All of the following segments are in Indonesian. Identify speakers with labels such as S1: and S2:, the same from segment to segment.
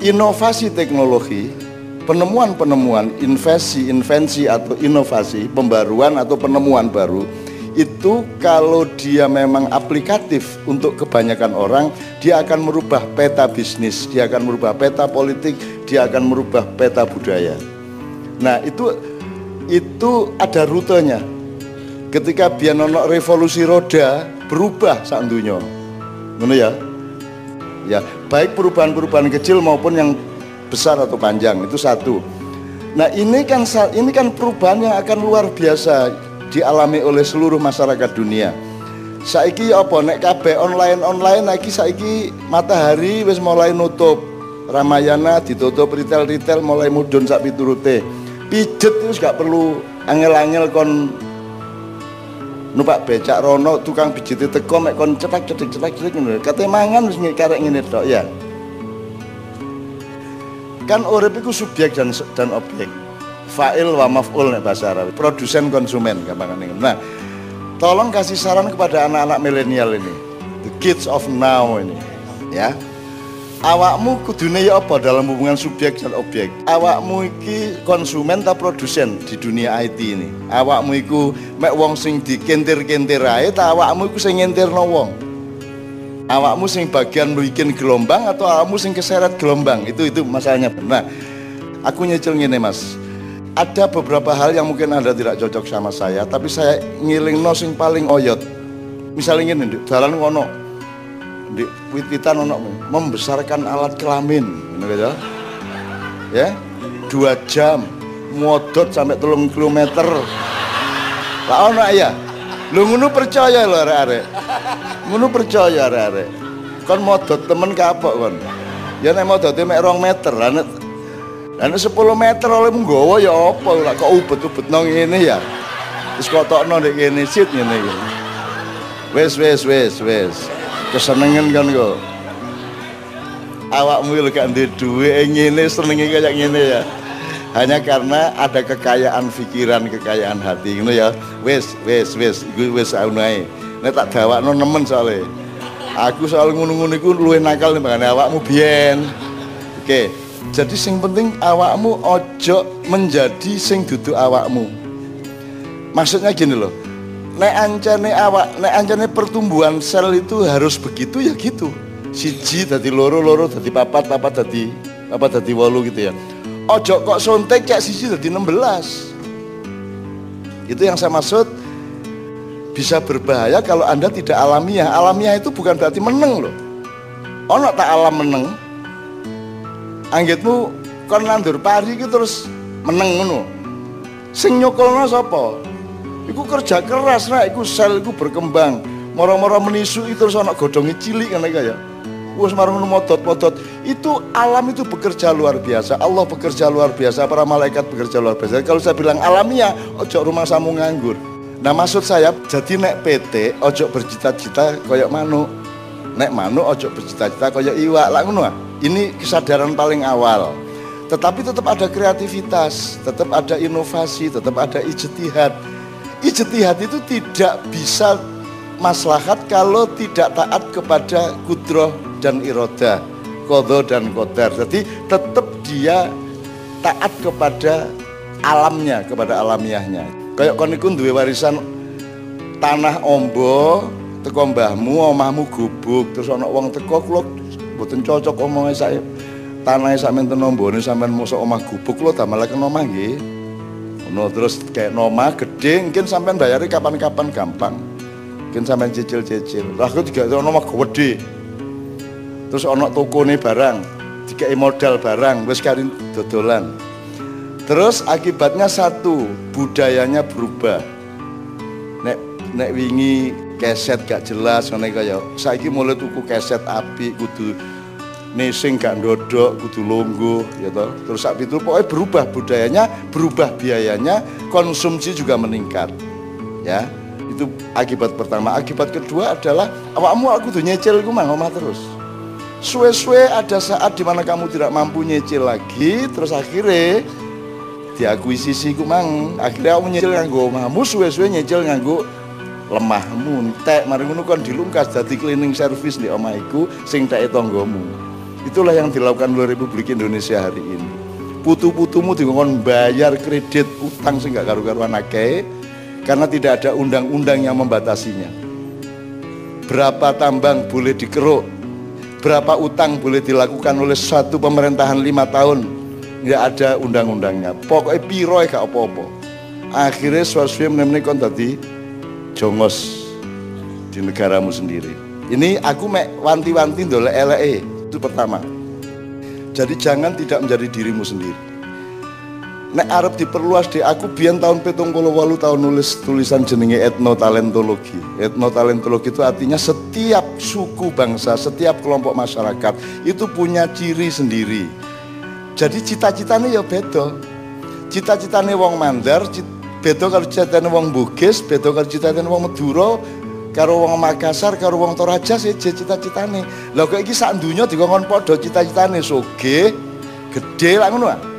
S1: inovasi teknologi, penemuan-penemuan, invensi-invensi atau inovasi, pembaruan atau penemuan baru itu kalau dia memang aplikatif untuk kebanyakan orang, dia akan merubah peta bisnis, dia akan merubah peta politik, dia akan merubah peta budaya. Nah, itu itu ada rutenya. Ketika biar revolusi roda berubah saat dunia. ya? Ya, baik perubahan-perubahan kecil maupun yang besar atau panjang itu satu. Nah, ini kan ini kan perubahan yang akan luar biasa dialami oleh seluruh masyarakat dunia. Saiki apa nek kabeh online online lagi saiki matahari wis mulai nutup. Ramayana ditutup retail-retail mulai mudun sak piturute. Pijet itu gak perlu angel-angel kon numpak becak rono tukang pijit teko mek kon cetak cetak cetak cetak ngono. Kate mangan wis karek ngene tok ya. Kan urip iku subjek dan dan objek fa'il wa maf'ul nek bahasa Arab. Produsen konsumen gampang ini. Nah, tolong kasih saran kepada anak-anak milenial ini. The kids of now ini. Ya. Awakmu kudune ya apa dalam hubungan subjek dan objek? Awakmu iki konsumen atau produsen di dunia IT ini? Awakmu iku mek wong sing dikentir-kentir ae ta awakmu iku sing ngentirno wong? Awakmu sing bagian bikin gelombang atau awakmu sing keseret gelombang? Itu itu masalahnya. Nah, aku nyicil ngene Mas ada beberapa hal yang mungkin Anda tidak cocok sama saya, tapi saya ngiling no sing paling oyot. Misalnya ini, jalan ngono, di wit-witan membesarkan alat kelamin, gitu ya, dua jam, modot sampai telung kilometer. Lah ono ya, lu ngono percaya lo arek-arek, ngono percaya arek-arek. Kon modot temen kapok kon, ya nek modotnya mek rong meter, lah dan 10 meter oleh menggawa ya apa lah kok ubet-ubet nong ini ya. Terus kok tokno ndek kene sit iki. Wes wes wes wes. Kesenengan kan kok. Awakmu lho gak duwe duwe ngene senenge kayak ngene ya. Hanya karena ada kekayaan pikiran, kekayaan hati ngono ya. Wes wes wes iku wes ae. Nek tak dawakno nemen soalnya. Aku soal ngono-ngono iku nakal nih awakmu biyen. Oke. Okay. Jadi sing penting awakmu ojo menjadi sing duduk awakmu. Maksudnya gini loh. Nek ancane awak, nek ancane pertumbuhan sel itu harus begitu ya gitu. Siji tadi loro, loro tadi papat, papat tadi apa tadi walu gitu ya. Ojo kok sontek cek siji tadi 16. Itu yang saya maksud bisa berbahaya kalau Anda tidak alamiah. Alamiah itu bukan berarti meneng loh. Ono tak alam meneng, anggitmu kon nandur pari iki terus meneng ngono. Sing nyokolno sapa? Iku kerja keras nah, iku sel iku berkembang. Moro-moro menisu itu terus ana godhonge cilik ngene kaya. Wes marang modot-modot. Itu alam itu bekerja luar biasa. Allah bekerja luar biasa, para malaikat bekerja luar biasa. Kalau saya bilang alamiah, ojo rumah samu nganggur. Nah maksud saya, jadi nek PT ojo bercita-cita koyok manuk. Nek manuk ojo bercita-cita koyok iwak lah ah. Ini kesadaran paling awal. Tetapi tetap ada kreativitas, tetap ada inovasi, tetap ada ijtihad. Ijtihad itu tidak bisa maslahat kalau tidak taat kepada kudroh dan iroda, kodo dan kodar. Jadi tetap dia taat kepada alamnya, kepada alamiahnya. Kayak konikun duwe warisan tanah ombo, teko mbahmu, omahmu gubuk, terus ana wong teko kula Mboten cocok omongnya saya. Tanahnya sampean ten nombone sampean mosok omah gubuk lho damelaken omah nggih. Ono terus kayak nomah gede mungkin sampean bayari kapan-kapan gampang. Mungkin sampean cicil-cicil. Lah aku tiga ono omah gede. Terus ono nih barang, dikai modal barang, wis kari dodolan. Terus akibatnya satu, budayanya berubah. Nek nek wingi keset gak jelas ngene kaya saiki mulai tuku keset api kudu nesing gak ndodok kudu longgo ya toh. Terus saat itu pokoknya berubah budayanya berubah biayanya konsumsi juga meningkat ya. Itu akibat pertama. Akibat kedua adalah awakmu aku tuh nyecil iku mang omah terus. Suwe-suwe ada saat di mana kamu tidak mampu nyecil lagi terus akhirnya diakuisisi ku mang. Akhirnya kamu nyecil nganggo omahmu suwe-suwe nyecil nganggo lemahmu. Entek mari ngono kon dilungkas dadi cleaning service di omah iku sing teke tanggamu Itulah yang dilakukan oleh Republik Indonesia hari ini. Putu-putumu dikon bayar kredit utang sehingga karu-karuan akeh karena tidak ada undang-undang yang membatasinya. Berapa tambang boleh dikeruk, berapa utang boleh dilakukan oleh satu pemerintahan lima tahun, nggak ada undang-undangnya. Pokoknya piro gak apa-apa. Akhirnya swaswi menemani kon tadi jongos di negaramu sendiri. Ini aku mek wanti-wanti ndolek eleke itu pertama. Jadi jangan tidak menjadi dirimu sendiri. Nek arep diperluas di aku biyen tahun petung puluh walu tahun nulis tulisan jenenge etnotalentologi. Etnotalentologi itu artinya setiap suku bangsa setiap kelompok masyarakat itu punya ciri sendiri. Jadi cita-citanya ya beda. Cita-citanya wong mandar beda kalau cita-citanya wong bugis beda kalau cita-citanya wong meduro karo wong Makassar karo wong Toraja sih cita-citane lho kok iki sak donya dikongkon padha cita-citane soge gede lah ngono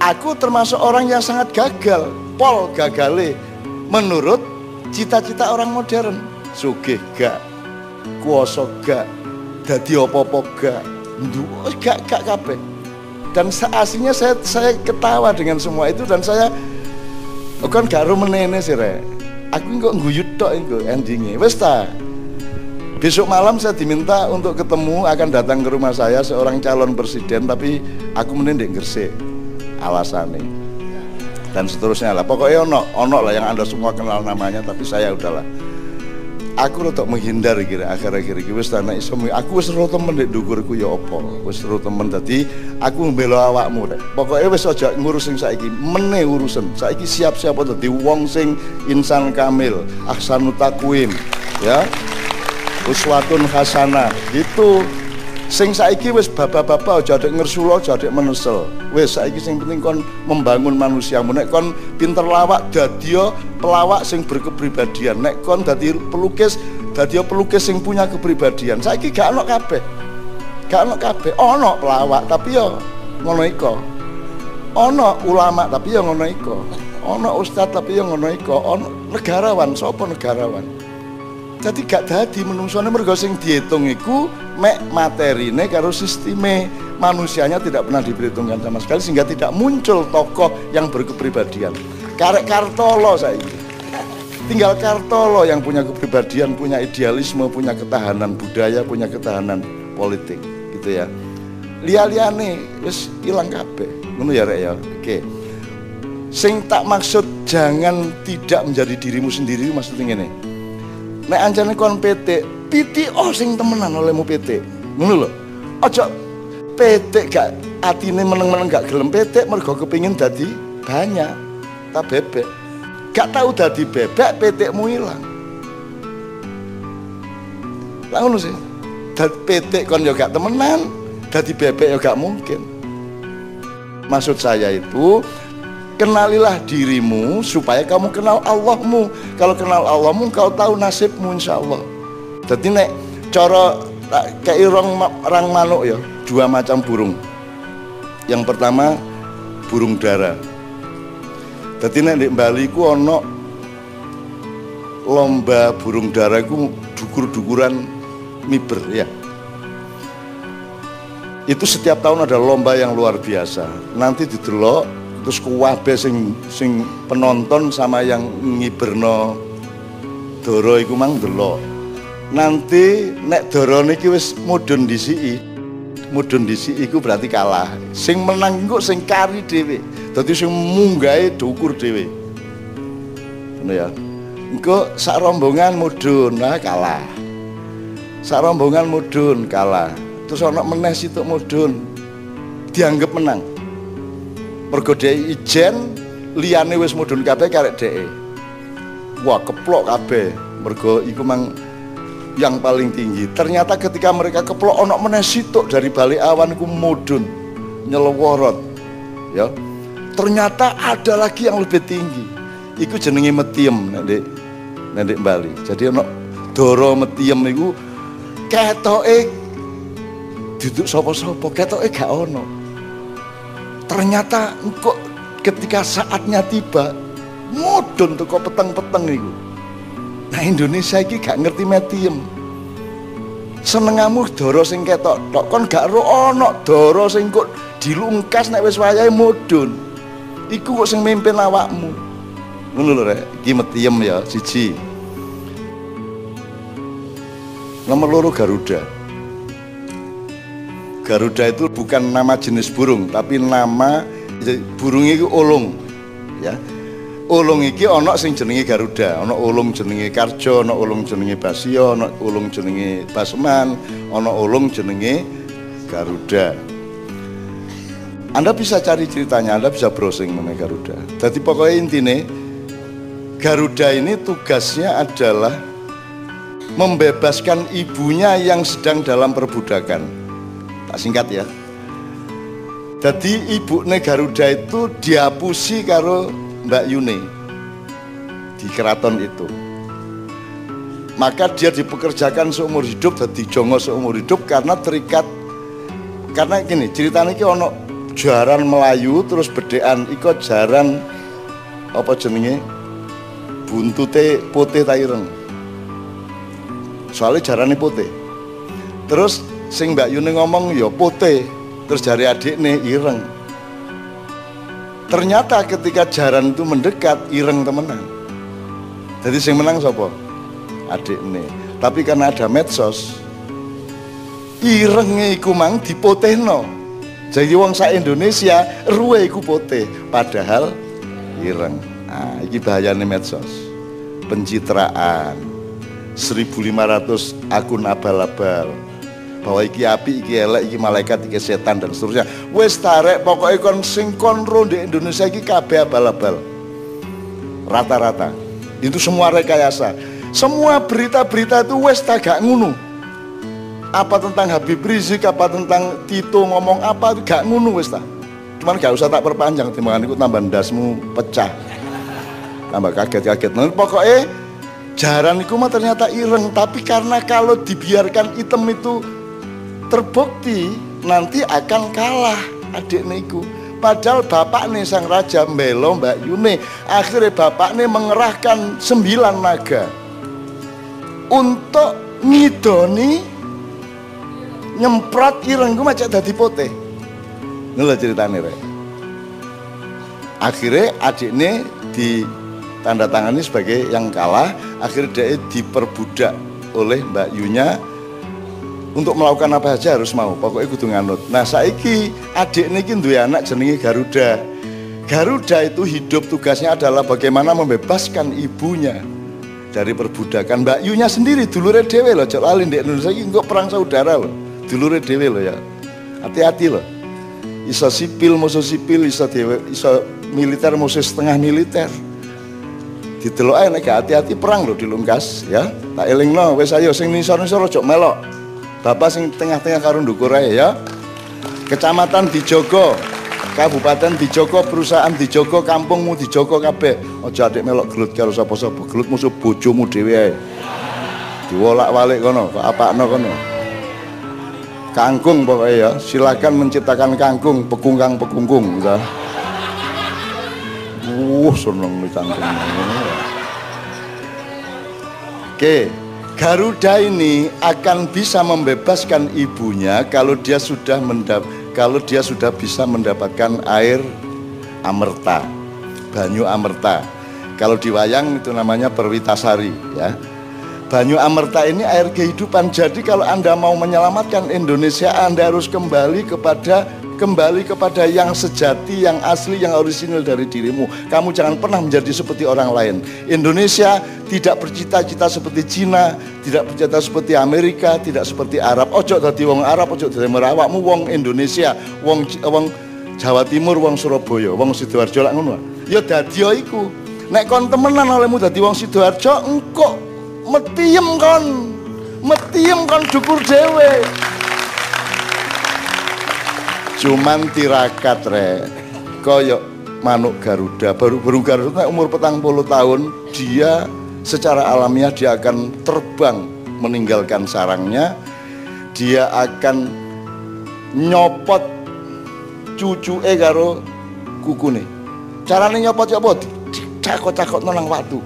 S1: Aku termasuk orang yang sangat gagal, pol gagale menurut cita-cita orang modern. Sugih gak, kuoso gak, dadi opo-opo gak, gak gak kabeh. Dan aslinya saya saya ketawa dengan semua itu dan saya kan gak menene sih re. Aku kok guyut tok iku endingnya. Wes ta. Besok malam saya diminta untuk ketemu akan datang ke rumah saya seorang calon presiden tapi aku menendek Gresik alasannya dan seterusnya lah pokoknya ono ono lah yang anda semua kenal namanya tapi saya udahlah aku untuk menghindar kira akhir-akhir iki wis tanah iso aku wis ro temen ndek dhuwurku ya apa? Wis ro temen dadi aku mbela awakmu rek pokoke wis aja ngurus sing saiki mene urusan. Saiki siap-siap dadi wong sing insan kamil ahsanut takwim ya. Uswatun hasanah. Gitu Sing saiki wis bapak-bapak aja adek ngersula aja adek menesel. Wis saiki sing penting kon membangun manusia. Nek kon pinter lawak dadi pelawak sing berkepribadian. Nek kon dadi pelukis dadi pelukis sing punya kepribadian. Saiki gak ono kabeh. Gak ono kabeh. Ono pelawak tapi yo ngono iko. Ono ulama tapi yo ngono iko. Ono ustadz tapi yo ngono iko. Ono negarawan, sapa negarawan? Jadi gak dadi menungsone mergo sing diitung iku mek materine karo sisteme manusianya tidak pernah diperhitungkan sama sekali sehingga tidak muncul tokoh yang berkepribadian. Karek Kartolo saya tinggal Kartolo yang punya kepribadian, punya idealisme, punya ketahanan budaya, punya ketahanan politik gitu ya. Lia-liane wis ilang kabeh. Ngono ya rek ya. Oke. Sing tak maksud jangan tidak menjadi dirimu sendiri maksudnya ngene nek anjane kon PT piti oh sing temenan olehmu PT ngono lho. Aja PT gak atine meneng-meneng gak gelem PT mergo kepingin dadi banyak tak bebek. Gak tahu dadi bebek PT-mu ilang. Lah ngono sih. Dadi PT kon yo gak temenan dadi bebek yo gak mungkin. Maksud saya itu kenalilah dirimu supaya kamu kenal Allahmu. Kalau kenal Allahmu kau tahu nasibmu insya Allah jadi nek cara kayak orang, orang manuk ya dua macam burung. Yang pertama burung dara. Jadi nek di Bali ku ono lomba burung dara ku dukur-dukuran miber ya. Itu setiap tahun ada lomba yang luar biasa. Nanti didelok terus kuwabe sing sing penonton sama yang ngiberno doro iku mang delok. Nanti nek doro niki wis mudhun disiki mudhun disiki iku berarti kalah. Sing menang iku sing kari dhewe dadi sing munggahe dukur dhewe. Ngono ya. Engko sak rombongan mudhun nah kalah. Sak rombongan mudhun kalah. Terus ana meneh situk mudhun dianggap menang mergo dhek ijen liyane wis mudhun kabeh karek dhek wah keplok kabeh. Mergo iku mang yang paling tinggi. Ternyata ketika mereka keplok ono meneh situk dari balik awan iku mudhun nyeleworot ya. Ternyata ada lagi yang lebih tinggi. Iku jenenge metiem nek nek Bali jadi ono doro metiem iku ketoke duduk sapa-sapa ketoke gak ono ternyata kok ketika saatnya tiba mudun tuh kok peteng-peteng itu. Nah Indonesia ini gak ngerti medium. Senengamu doro sing ketok tok. Kon gak ro ana doro sing kok dilungkas nek wis wayahe mudhun iku kok sing mimpin awakmu. Ngono lho rek. Iki ya siji. Nomor loro Garuda Garuda itu bukan nama jenis burung tapi nama burung itu olong ya ulung iki ana sing jenenge Garuda, ana ulung jenenge Karjo, ana ulung jenenge Basio, ana ulung jenenge Basman, ana ulung jenenge Garuda. Anda bisa cari ceritanya, Anda bisa browsing mengenai Garuda. Jadi pokoknya intinya Garuda ini tugasnya adalah membebaskan ibunya yang sedang dalam perbudakan. Tak singkat ya. Jadi ibu Garuda itu dihapusi karo Mbak Yuni di keraton itu. Maka dia dipekerjakan seumur hidup jadi jongo seumur hidup karena terikat karena gini ceritanya ini ono jaran Melayu terus bedean ikut jaran apa jenenge? Buntute putih taireng soalnya jarannya putih. Terus sing Mbak Yuni ngomong ya putih terus jari adik nih ireng Ternyata ketika jaran itu mendekat, ireng temenan. Jadi sing menang sopo? Adik nih. Tapi karena ada medsos, irengnya iku mang dipotehno. Jadi wong sa Indonesia ruwe iku poteh, padahal ireng. Nah, ini bahayanya medsos. Pencitraan. 1500 akun abal-abal bahwa iki api, iki elek, iki malaikat, iki setan dan seterusnya. Wes tarik pokoknya kon sing konro di Indonesia iki kabeh abal-abal. Rata-rata. Itu semua rekayasa. Semua berita-berita itu wes tagak ngunu. Apa tentang Habib Rizik, apa tentang Tito ngomong apa gak ngunu wes tak. Cuman gak usah tak perpanjang timbangan itu tambah dasmu pecah. Tambah kaget-kaget. Nah, pokoknya jaran itu mah ternyata ireng tapi karena kalau dibiarkan item itu terbukti nanti akan kalah adik niku. Padahal bapak nih sang raja mbelo mbak Yuni akhirnya bapak nih mengerahkan sembilan naga. Untuk ngidoni nyemprot irengku macam dadi pote. Nula ceritanya re akhirnya adik ini di tanda tangani sebagai yang kalah. Akhirnya dia diperbudak oleh Mbak Yunya untuk melakukan apa saja harus mau pokoknya kudu nganut. Nah saiki adik ini duwe anak jenenge Garuda. Garuda itu hidup tugasnya adalah bagaimana membebaskan ibunya dari perbudakan. Mbak Yunya sendiri dulure dewe loh cok lalin di Indonesia ini kok perang saudara loh dulure dewe loh ya. Hati-hati loh iso sipil musuh sipil iso dewe iso militer musuh setengah militer. Ditelok aja nek hati-hati perang loh dilungkas ya. Tak eling no wes ayo sing nisor-nisor cok melok Bapak sing tengah-tengah karun ndukur ya. Kecamatan Dijogo, Kabupaten Dijogo, perusahaan Dijogo, kampungmu Dijogo kabeh. Aja adik melok gelut karo sapa-sapa. Gelut musuh bojomu dhewe ae. Diwolak-walik kono, kok apakno kono. Kangkung pokoknya ya, silakan menciptakan kangkung, pekungkang pekungkung gitu. Wuh, seneng nih kangkung. Oke, Garuda ini akan bisa membebaskan ibunya kalau dia sudah mendap kalau dia sudah bisa mendapatkan air amerta, banyu amerta. Kalau di wayang itu namanya perwitasari ya. Banyu amerta ini air kehidupan. Jadi kalau Anda mau menyelamatkan Indonesia, Anda harus kembali kepada kembali kepada yang sejati, yang asli, yang orisinil dari dirimu. Kamu jangan pernah menjadi seperti orang lain. Indonesia tidak bercita-cita seperti Cina, tidak bercita seperti Amerika, tidak seperti Arab. Ojo dadi wong Arab, ojo dadi merawakmu wong Indonesia, wong wong Jawa Timur, wong Surabaya, wong Sidoarjo lak ngono. Ya dadi iku. Nek kon temenan olehmu dadi wong Sidoarjo, engko metiem kon. Metiem kon dukur dhewe cuman tirakat re koyok manuk Garuda. Baru baru Garuda umur petang puluh tahun dia secara alamiah dia akan terbang meninggalkan sarangnya. Dia akan nyopot cucu karo kuku nih caranya nyopot nyopot cakot cakot nonang waktu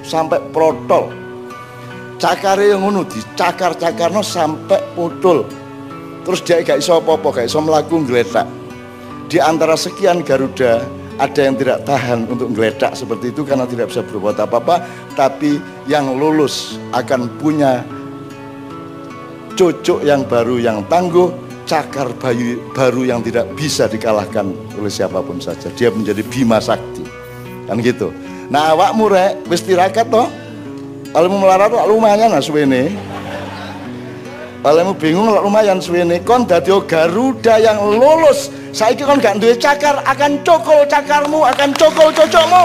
S1: sampai protol. Cakare yang ngono dicakar-cakarno sampai putul terus dia gak iso apa-apa gak iso melaku ngeletak di antara sekian Garuda ada yang tidak tahan untuk ngeledak seperti itu karena tidak bisa berbuat apa-apa tapi yang lulus akan punya cucuk yang baru yang tangguh cakar bayu baru yang tidak bisa dikalahkan oleh siapa pun saja. Dia menjadi bima sakti. Kan gitu. Nah awakmu rek wis tirakat toh? Kalau melarat lumayan lah mau bingung lumayan suwene kon dadi Garuda yang lulus Saiki kon gak duwe cakar, akan cokol cakarmu, akan cokol cocokmu.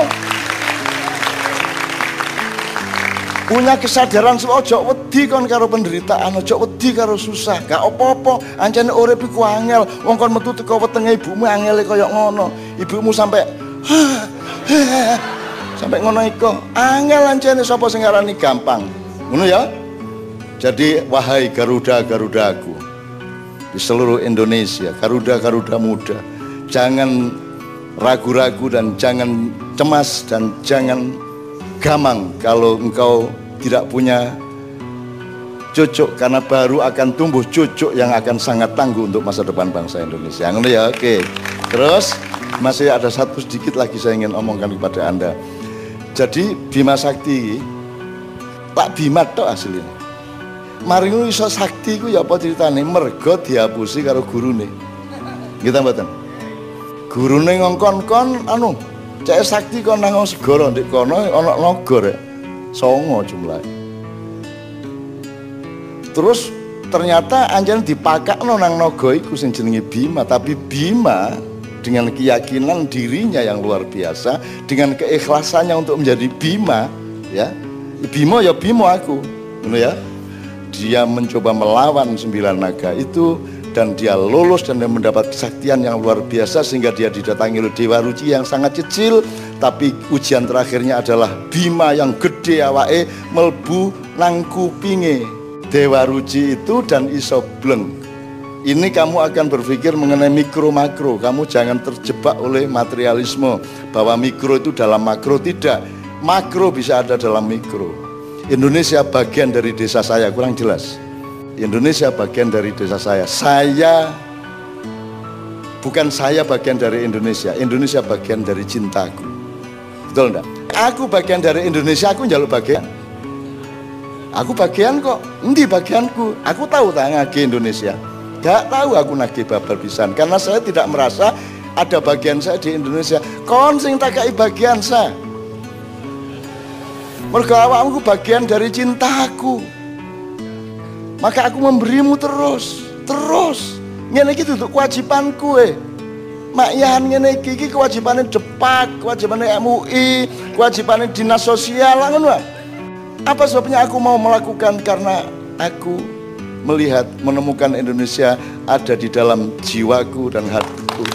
S1: Punya kesadaran ojo wedi kon karo penderitaan, ojo wedi karo susah, gak opo-opo. Ancene urip iku angel, wong kon metu teko wetenge ibumu angele kaya ngono. Ibumu sampai sampai ngono iku. Angel ancene sapa sing gampang. Ngono ya. Jadi wahai Garuda Garudaku, di seluruh Indonesia, Garuda-Garuda muda. Jangan ragu-ragu dan jangan cemas dan jangan gamang kalau engkau tidak punya cucuk karena baru akan tumbuh cucuk yang akan sangat tangguh untuk masa depan bangsa Indonesia. Yang ya, oke. Terus masih ada satu sedikit lagi saya ingin omongkan kepada Anda. Jadi Bima Sakti tak Bima toh aslinya mari iso sakti ku ya apa ceritane? Mergo dihapusi karo gurune. Kita mboten? Gurune ngongkon-kon anu cek sakti kon nang segara ndek kono ana naga rek songo jumlah terus ternyata anjen dipakakno nang naga iku sing jenenge Bima tapi Bima dengan keyakinan dirinya yang luar biasa dengan keikhlasannya untuk menjadi Bima ya. Bima ya Bima aku ngono ya dia mencoba melawan sembilan naga itu dan dia lolos dan dia mendapat kesaktian yang luar biasa sehingga dia didatangi oleh Dewa Ruci yang sangat kecil tapi ujian terakhirnya adalah Bima yang gede awae melbu nangku pinge. Dewa Ruci itu dan iso bleng. Ini kamu akan berpikir mengenai mikro makro kamu jangan terjebak oleh materialisme bahwa mikro itu dalam makro tidak. Makro bisa ada dalam mikro Indonesia bagian dari desa saya, kurang jelas. Indonesia bagian dari desa saya. Saya bukan saya bagian dari Indonesia, Indonesia bagian dari cintaku. Betul enggak? Aku bagian dari Indonesia, aku jaluk bagian. Aku bagian kok, endi bagianku? Aku tahu tak ngagi Indonesia. Gak tahu aku nagih babal pisan karena saya tidak merasa ada bagian saya di Indonesia. Kon sing takai bagian saya. Mergo awakmu bagian dari cintaku. Maka aku memberimu terus, terus. Ngene iki untuk kewajibanku eh. Makyahan ngene iki iki kewajibane Depak, kewajibane MUI, kewajibane dinas sosial ngono. Apa sebabnya aku mau melakukan karena aku melihat menemukan Indonesia ada di dalam jiwaku dan hatiku.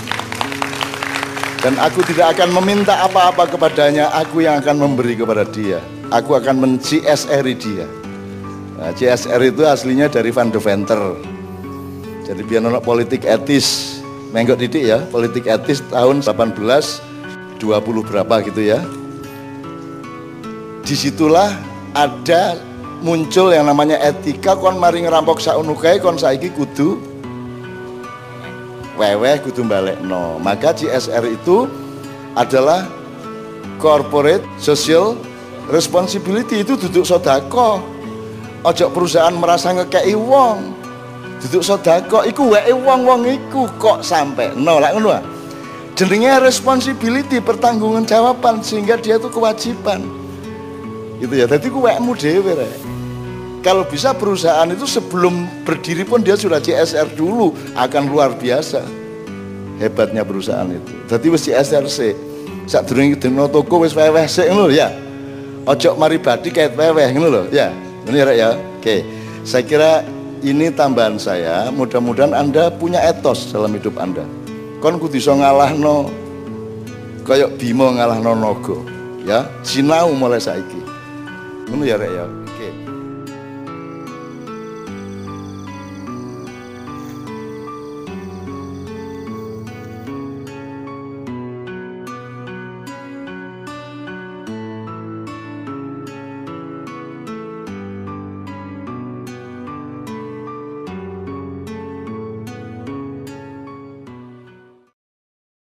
S1: Dan aku tidak akan meminta apa-apa kepadanya, aku yang akan memberi kepada dia aku akan men-CSR dia. Nah, CSR itu aslinya dari Van de Venter. Jadi biar nonok politik etis, menggok didik ya, politik etis tahun 18 20 berapa gitu ya. Di situlah ada muncul yang namanya etika kon mari ngerampok saunukai kon saiki kudu weweh kudu balik no maka CSR itu adalah corporate social responsibility itu duduk sodako. Ojo perusahaan merasa ngekei wong. Duduk sodako iku wae wong wong iku kok sampai no. Lah ngono ah. jenenge responsibility pertanggungan jawaban sehingga dia itu kewajiban. Gitu ya jadi ku wekmu dhewe kalau bisa perusahaan itu sebelum berdiri pun dia sudah CSR dulu akan luar biasa hebatnya perusahaan itu. Jadi wis CSR sih saat durung toko wis weweh sik ya ojo mari badi kayak weweh ngono loh ya ini ya ya. Oke. Saya kira ini tambahan saya. Mudah-mudahan anda punya etos dalam hidup anda. Kon kudu iso ngalahno kayak Bimo ngalahno Nogo ya. Sinau mulai saiki. Ngono ya rek ya